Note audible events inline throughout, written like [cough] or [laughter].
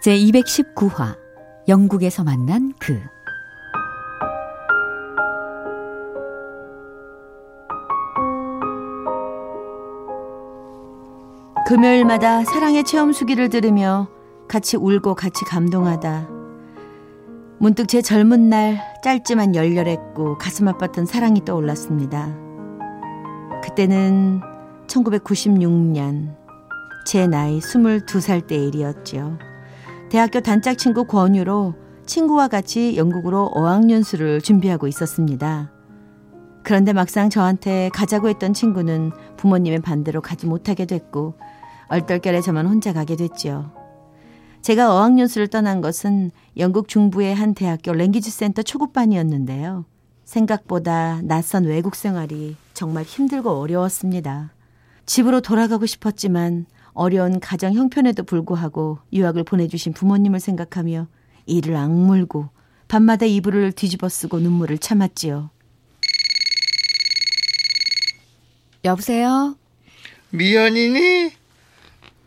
제 219화 영국에서 만난 그 금요일마다 사랑의 체험 수기를 들으며 같이 울고 같이 감동하다. 문득 제 젊은 날 짧지만 열렬했고 가슴 아팠던 사랑이 떠올랐습니다. 그때는 1996년 제 나이 22살 때 일이었죠. 대학교 단짝 친구 권유로 친구와 같이 영국으로 어학연수를 준비하고 있었습니다. 그런데 막상 저한테 가자고 했던 친구는 부모님의 반대로 가지 못하게 됐고 얼떨결에 저만 혼자 가게 됐지요. 제가 어학연수를 떠난 것은 영국 중부의 한 대학교 랭귀지 센터 초급반이었는데요. 생각보다 낯선 외국 생활이 정말 힘들고 어려웠습니다. 집으로 돌아가고 싶었지만 어려운 가정 형편에도 불구하고 유학을 보내주신 부모님을 생각하며 이를 악물고 밤마다 이불을 뒤집어 쓰고 눈물을 참았지요. 여보세요? 미연이니?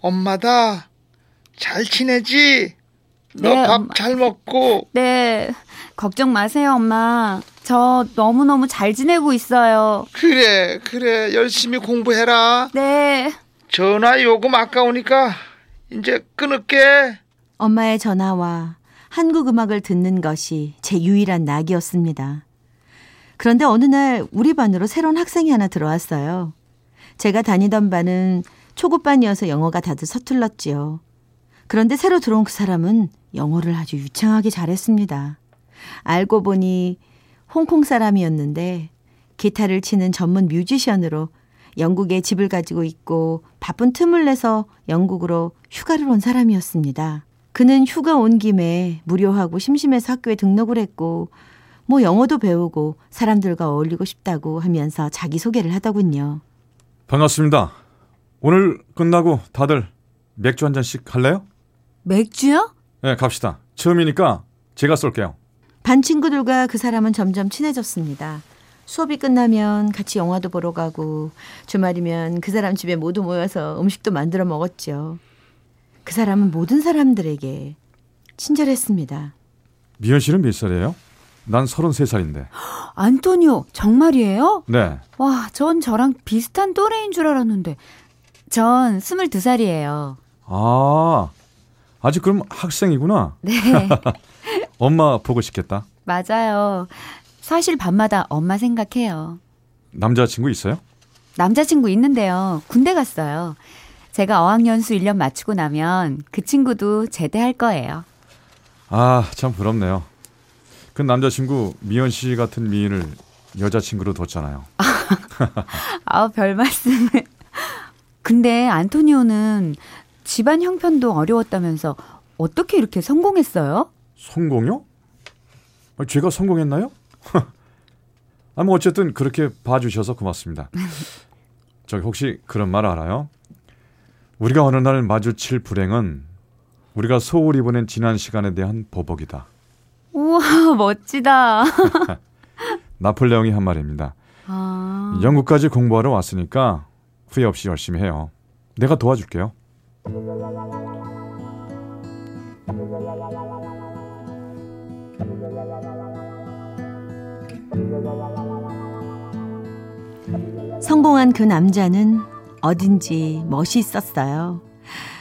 엄마다. 잘 지내지? 너 네, 밥 엄마. 잘 먹고 네 걱정 마세요 엄마 저 너무너무 잘 지내고 있어요 그래 그래 열심히 공부해라. 네 전화 요금 아까우니까 이제 끊을게. 엄마의 전화와 한국 음악을 듣는 것이 제 유일한 낙이었습니다. 그런데 어느 날 우리 반으로 새로운 학생이 하나 들어왔어요. 제가 다니던 반은 초급반이어서 영어가 다들 서툴렀지요. 그런데 새로 들어온 그 사람은 영어를 아주 유창하게 잘했습니다. 알고 보니 홍콩 사람이었는데 기타를 치는 전문 뮤지션으로 영국에 집을 가지고 있고 바쁜 틈을 내서 영국으로 휴가를 온 사람이었습니다. 그는 휴가 온 김에 무료하고 심심해서 학교에 등록을 했고 뭐 영어도 배우고 사람들과 어울리고 싶다고 하면서 자기 소개를 하더군요. 반갑습니다. 오늘 끝나고 다들 맥주 한 잔씩 할래요? 맥주요? 네, 갑시다. 처음이니까 제가 쏠게요. 반 친구들과 그 사람은 점점 친해졌습니다. 수업이 끝나면 같이 영화도 보러 가고 주말이면 그 사람 집에 모두 모여서 음식도 만들어 먹었죠. 그 사람은 모든 사람들에게 친절했습니다. 미연 씨는 몇 살이에요? 난 33살인데. 안토니오 정말이에요? 네. 와 전 저랑 비슷한 또래인 줄 알았는데 전 22살이에요 아, 아직 그럼 학생이구나. 네 [laughs] 엄마 보고 싶겠다. 맞아요 사실 밤마다 엄마 생각해요 남자친구 있어요? 남자친구 있는데요. 군대 갔어요. 제가 어학연수 1년 마치고 나면 그 친구도 제대할 거예요. 아, 참 부럽네요. 그 남자친구 미연 씨 같은 미인을 여자친구로 뒀잖아요. [laughs] 아, 별 말씀을. 근데 안토니오는 집안 형편도 어려웠다면서 어떻게 이렇게 성공했어요? 성공요? 아, 제가 성공했나요? [laughs] 아, 뭐 어쨌든 그렇게 봐주셔서 고맙습니다. [laughs] 저기 혹시 그런 말 알아요? 우리가 어느 날 마주칠 불행은 우리가 소홀히 보낸 지난 시간에 대한 보복이다. 우와, [laughs] 멋지다. 나폴레옹이 한 말입니다. 아, 영국까지 공부하러 왔으니까 후회 없이 열심히 해요. 내가 도와줄게요. 성공한 그 남자는 어딘지 멋이 있었어요.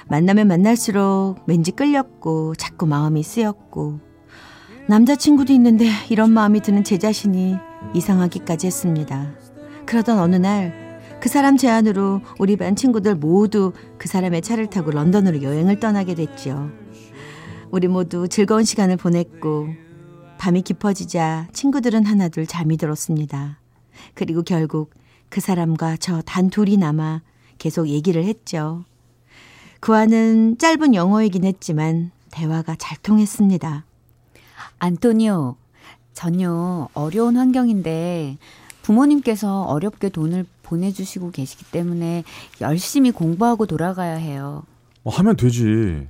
만나면 만날수록 왠지 끌렸고 자꾸 마음이 쓰였고 남자친구도 있는데 이런 마음이 드는 제 자신이 이상하기까지 했습니다. 그러던 어느 날 그 사람 제안으로 우리 반 친구들 모두 그 사람의 차를 타고 런던으로 여행을 떠나게 됐죠. 우리 모두 즐거운 시간을 보냈고 밤이 깊어지자 친구들은 하나둘 잠이 들었습니다. 그리고 결국 그 사람과 저 단 둘이 남아 계속 얘기를 했죠. 그와는 짧은 영어이긴 했지만 대화가 잘 통했습니다. 안토니오, 전요 어려운 환경인데 부모님께서 어렵게 돈을 보내주시고 계시기 때문에 열심히 공부하고 돌아가야 해요. 뭐 하면 되지.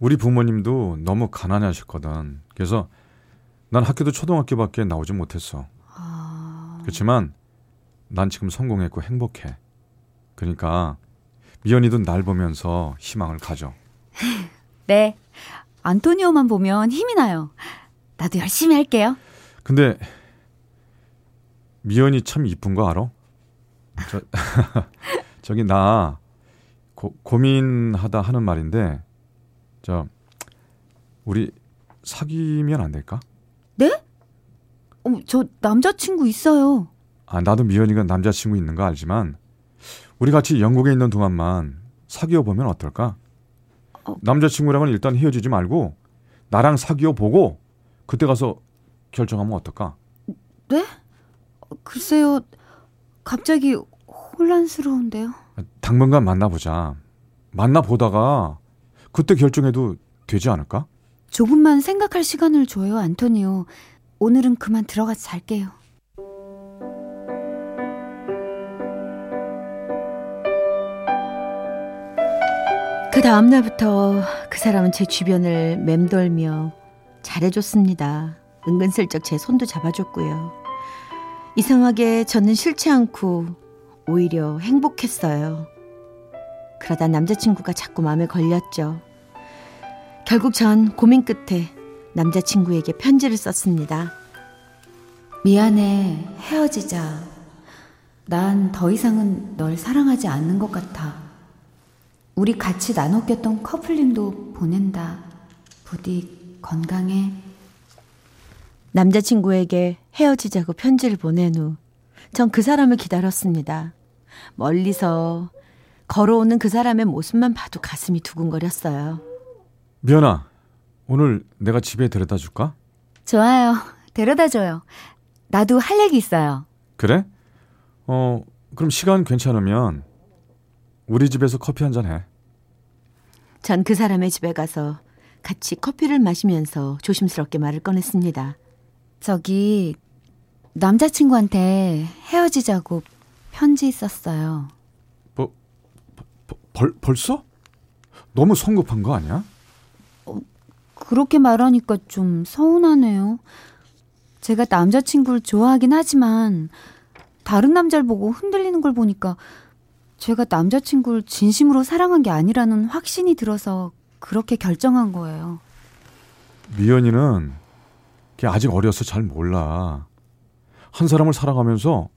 우리 부모님도 너무 가난하셨거든. 그래서 난 학교도 초등학교밖에 나오지 못했어. 아, 그렇지만 난 지금 성공했고 행복해. 그러니까 미연이도 날 보면서 희망을 가져. [laughs] 네. 안토니오만 보면 힘이 나요. 나도 열심히 할게요. 근데 미연이 참 이쁜 거 알아? 저, [laughs] 저기 나 고, 고민하다 하는 말인데 저 우리 사귀면 안 될까? 어, 저 남자친구 있어요. 아 나도 미연이가 남자친구 있는 거 알지만 우리 같이 영국에 있는 동안만 사귀어 보면 어떨까? 어. 남자친구랑은 일단 헤어지지 말고 나랑 사귀어 보고 그때 가서 결정하면 어떨까? 글쎄요. 갑자기 혼란스러운데요. 당분간 만나보자. 만나보다가 그때 결정해도 되지 않을까? 조금만 생각할 시간을 줘요, 안토니오. 오늘은 그만 들어가서 잘게요. 그 다음날부터 그 사람은 제 주변을 맴돌며 잘해줬습니다. 은근슬쩍 제 손도 잡아줬고요. 이상하게 저는 싫지 않고 오히려 행복했어요. 그러다 남자친구가 자꾸 마음에 걸렸죠. 결국 전 고민 끝에 남자친구에게 편지를 썼습니다. 미안해, 헤어지자. 난 더 이상은 널 사랑하지 않는 것 같아. 우리 같이 나눠 꼈던 커플링도 보낸다. 부디 건강해. 남자친구에게 헤어지자고 편지를 보낸 후, 전 그 사람을 기다렸습니다. 멀리서 걸어오는 그 사람의 모습만 봐도 가슴이 두근거렸어요. 미연아, 오늘 내가 집에 데려다 줄까? 좋아요. 데려다 줘요. 나도 할 얘기 있어요. 그래? 어, 그럼 시간 괜찮으면 우리 집에서 커피 한 잔 해. 전 그 사람의 집에 가서 같이 커피를 마시면서 조심스럽게 말을 꺼냈습니다. 저기 남자친구한테 헤어지자고 편지 썼어요. 벌, 벌써? 너무 성급한 거 아니야? 그렇게 말하니까 좀 서운하네요. 제가 남자친구를 좋아하긴 하지만 다른 남자를 보고 흔들리는 걸 보니까 제가 남자친구를 진심으로 사랑한 게 아니라는 확신이 들어서 그렇게 결정한 거예요. 미연이는 걔 아직 어려서 잘 몰라. 한 사람을 사랑하면서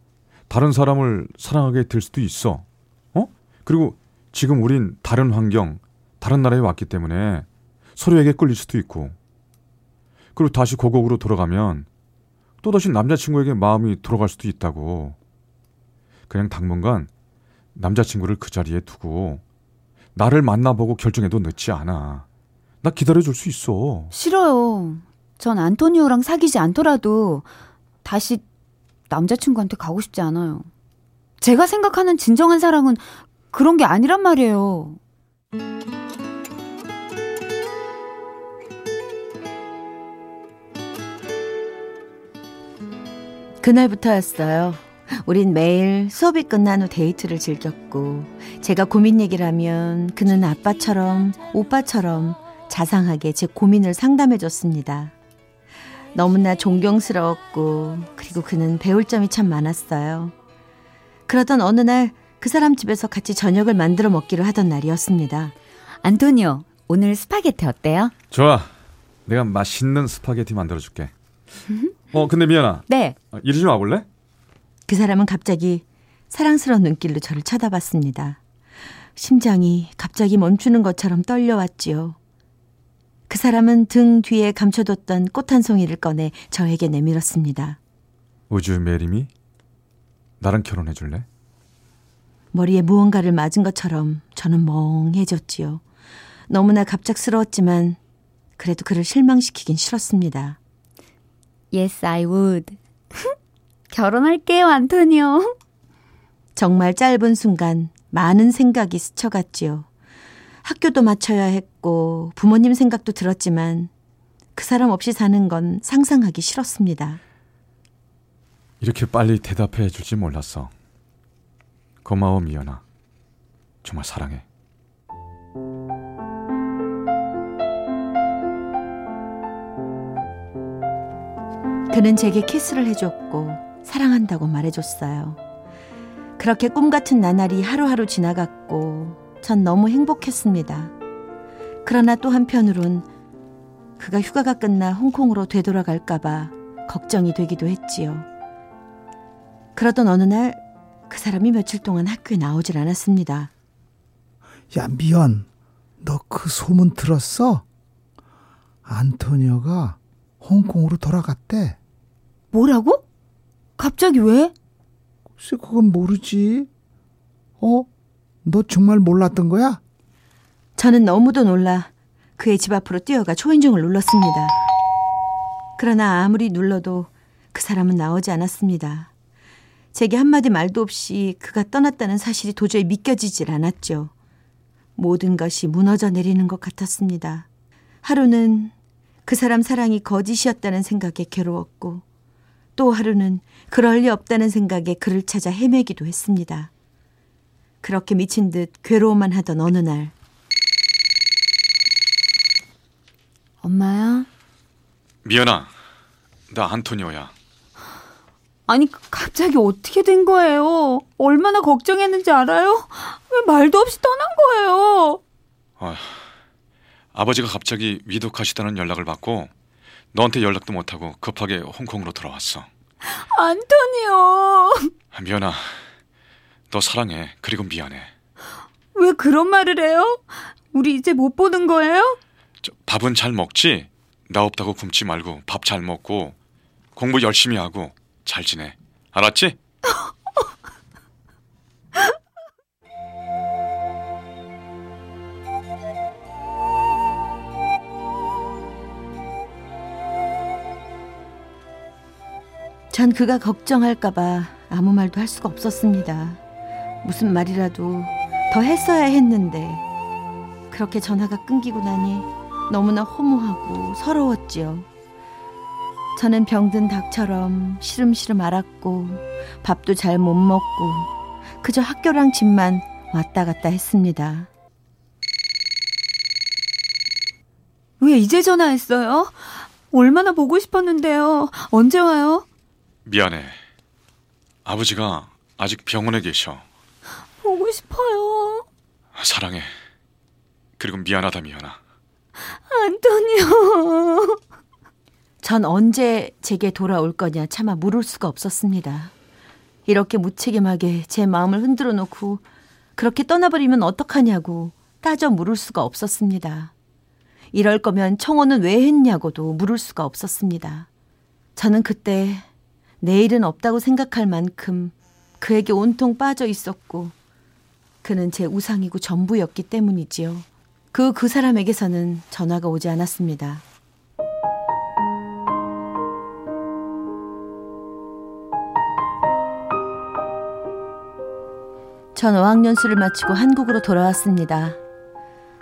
다른 사람을 사랑하게 될 수도 있어. 어? 그리고 지금 우린 다른 환경, 다른 나라에 왔기 때문에 서로에게 끌릴 수도 있고. 그리고 다시 고국으로 돌아가면 또다시 남자친구에게 마음이 돌아갈 수도 있다고. 그냥 당분간 남자친구를 그 자리에 두고 나를 만나보고 결정해도 늦지 않아. 나 기다려줄 수 있어. 싫어요. 전 안토니오랑 사귀지 않더라도 다시 남자친구한테 가고 싶지 않아요. 제가 생각하는 진정한 사랑은 그런 게 아니란 말이에요. 그날부터였어요. 우린 매일 수업이 끝난 후 데이트를 즐겼고, 제가 고민 얘기를 하면 그는 아빠처럼, 오빠처럼 자상하게 제 고민을 상담해 줬습니다. 너무나 존경스러웠고, 그리고 그는 배울 점이 참 많았어요. 그러던 어느 날 그 사람 집에서 같이 저녁을 만들어 먹기로 하던 날이었습니다. 안토니오, 오늘 스파게티 어때요? 좋아. 내가 맛있는 스파게티 만들어 줄게. 어, 근데 미연아. 네. 어, 이리 좀 와볼래? 그 사람은 갑자기 사랑스러운 눈길로 저를 쳐다봤습니다. 심장이 갑자기 멈추는 것처럼 떨려왔지요. 그 사람은 등 뒤에 감춰뒀던 꽃 한 송이를 꺼내 저에게 내밀었습니다. Would you marry me? 나랑 결혼해줄래? 머리에 무언가를 맞은 것처럼 저는 멍해졌지요. 너무나 갑작스러웠지만 그래도 그를 실망시키긴 싫었습니다. Yes, I would. [laughs] 결혼할게요, 안토니오. 정말 짧은 순간 많은 생각이 스쳐갔지요. 학교도 마쳐야 했고 부모님 생각도 들었지만 그 사람 없이 사는 건 상상하기 싫었습니다. 이렇게 빨리 대답해 줄지 몰랐어. 고마워 미연아. 정말 사랑해. 그는 제게 키스를 해줬고 사랑한다고 말해줬어요. 그렇게 꿈 같은 나날이 하루하루 지나갔고 전 너무 행복했습니다. 그러나 또 한편으론 그가 휴가가 끝나 홍콩으로 되돌아갈까봐 걱정이 되기도 했지요. 그러던 어느 날 그 사람이 며칠 동안 학교에 나오질 않았습니다. 야, 미연, 너 그 소문 들었어? 안토니오가 홍콩으로 돌아갔대. 뭐라고? 갑자기 왜? 글쎄, 그건 모르지. 어? 너 정말 몰랐던 거야? 저는 너무도 놀라 그의 집 앞으로 뛰어가 초인종을 눌렀습니다. 그러나 아무리 눌러도 그 사람은 나오지 않았습니다. 제게 한마디 말도 없이 그가 떠났다는 사실이 도저히 믿겨지질 않았죠. 모든 것이 무너져 내리는 것 같았습니다. 하루는 그 사람 사랑이 거짓이었다는 생각에 괴로웠고 또 하루는 그럴 리 없다는 생각에 그를 찾아 헤매기도 했습니다. 그렇게 미친 듯 괴로워만 하던 어느 날 엄마야? 미연아, 나 안토니오야. 아니 갑자기 어떻게 된 거예요? 얼마나 걱정했는지 알아요? 왜 말도 없이 떠난 거예요? 아, 아버지가 갑자기 위독하시다는 연락을 받고 너한테 연락도 못하고 급하게 홍콩으로 돌아왔어. 안토니오 미연아, 너 사랑해. 그리고 미안해. 왜 그런 말을 해요? 우리 이제 못 보는 거예요? 저, 밥은 잘 먹지? 나 없다고 굶지 말고 밥 잘 먹고 공부 열심히 하고 잘 지내. 알았지? [laughs] 전 그가 걱정할까봐 아무 말도 할 수가 없었습니다. 무슨 말이라도 더 했어야 했는데 그렇게 전화가 끊기고 나니 너무나 허무하고 서러웠지요. 저는 병든 닭처럼 시름시름 앓았고 밥도 잘 못 먹고 그저 학교랑 집만 왔다 갔다 했습니다. 왜 이제 전화했어요? 얼마나 보고 싶었는데요. 언제 와요? 미안해. 아버지가 아직 병원에 계셔. 보고 싶어요. 사랑해. 그리고 미안하다 미연아. 안토니오. 전 언제 제게 돌아올 거냐 차마 물을 수가 없었습니다. 이렇게 무책임하게 제 마음을 흔들어 놓고 그렇게 떠나버리면 어떡하냐고 따져 물을 수가 없었습니다. 이럴 거면 청혼은 왜 했냐고도 물을 수가 없었습니다. 저는 그때 내일은 없다고 생각할 만큼 그에게 온통 빠져 있었고 그는 제 우상이고 전부였기 때문이지요. 그그 사람에게서는 전화가 오지 않았습니다. 전 어학연수를 마치고 한국으로 돌아왔습니다.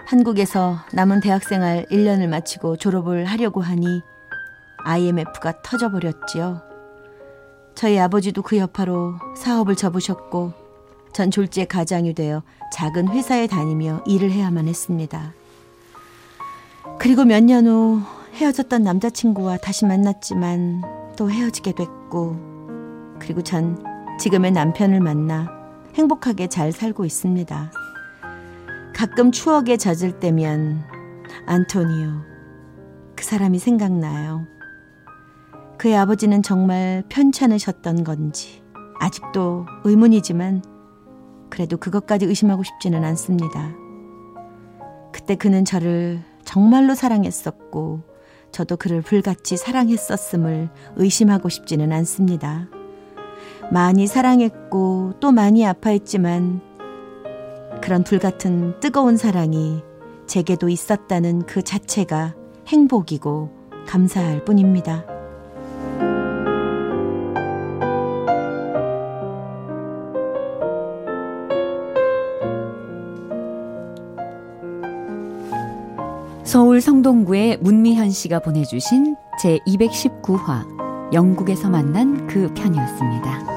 한국에서 남은 대학생활 1년을 마치고 졸업을 하려고 하니 IMF가 터져버렸지요. 저희 아버지도 그 여파로 사업을 접으셨고 전 졸지에 가장이 되어 작은 회사에 다니며 일을 해야만 했습니다. 그리고 몇 년 후 헤어졌던 남자친구와 다시 만났지만 또 헤어지게 됐고 그리고 전 지금의 남편을 만나 행복하게 잘 살고 있습니다. 가끔 추억에 젖을 때면 안토니오 그 사람이 생각나요. 그의 아버지는 정말 편찮으셨던 건지 아직도 의문이지만 그래도 그것까지 의심하고 싶지는 않습니다. 그때 그는 저를 정말로 사랑했었고 저도 그를 불같이 사랑했었음을 의심하고 싶지는 않습니다. 많이 사랑했고 또 많이 아파했지만 그런 불같은 뜨거운 사랑이 제게도 있었다는 그 자체가 행복이고 감사할 뿐입니다. 서울 성동구의 문미현 씨가 보내주신 제 219화 영국에서 만난 그 편이었습니다.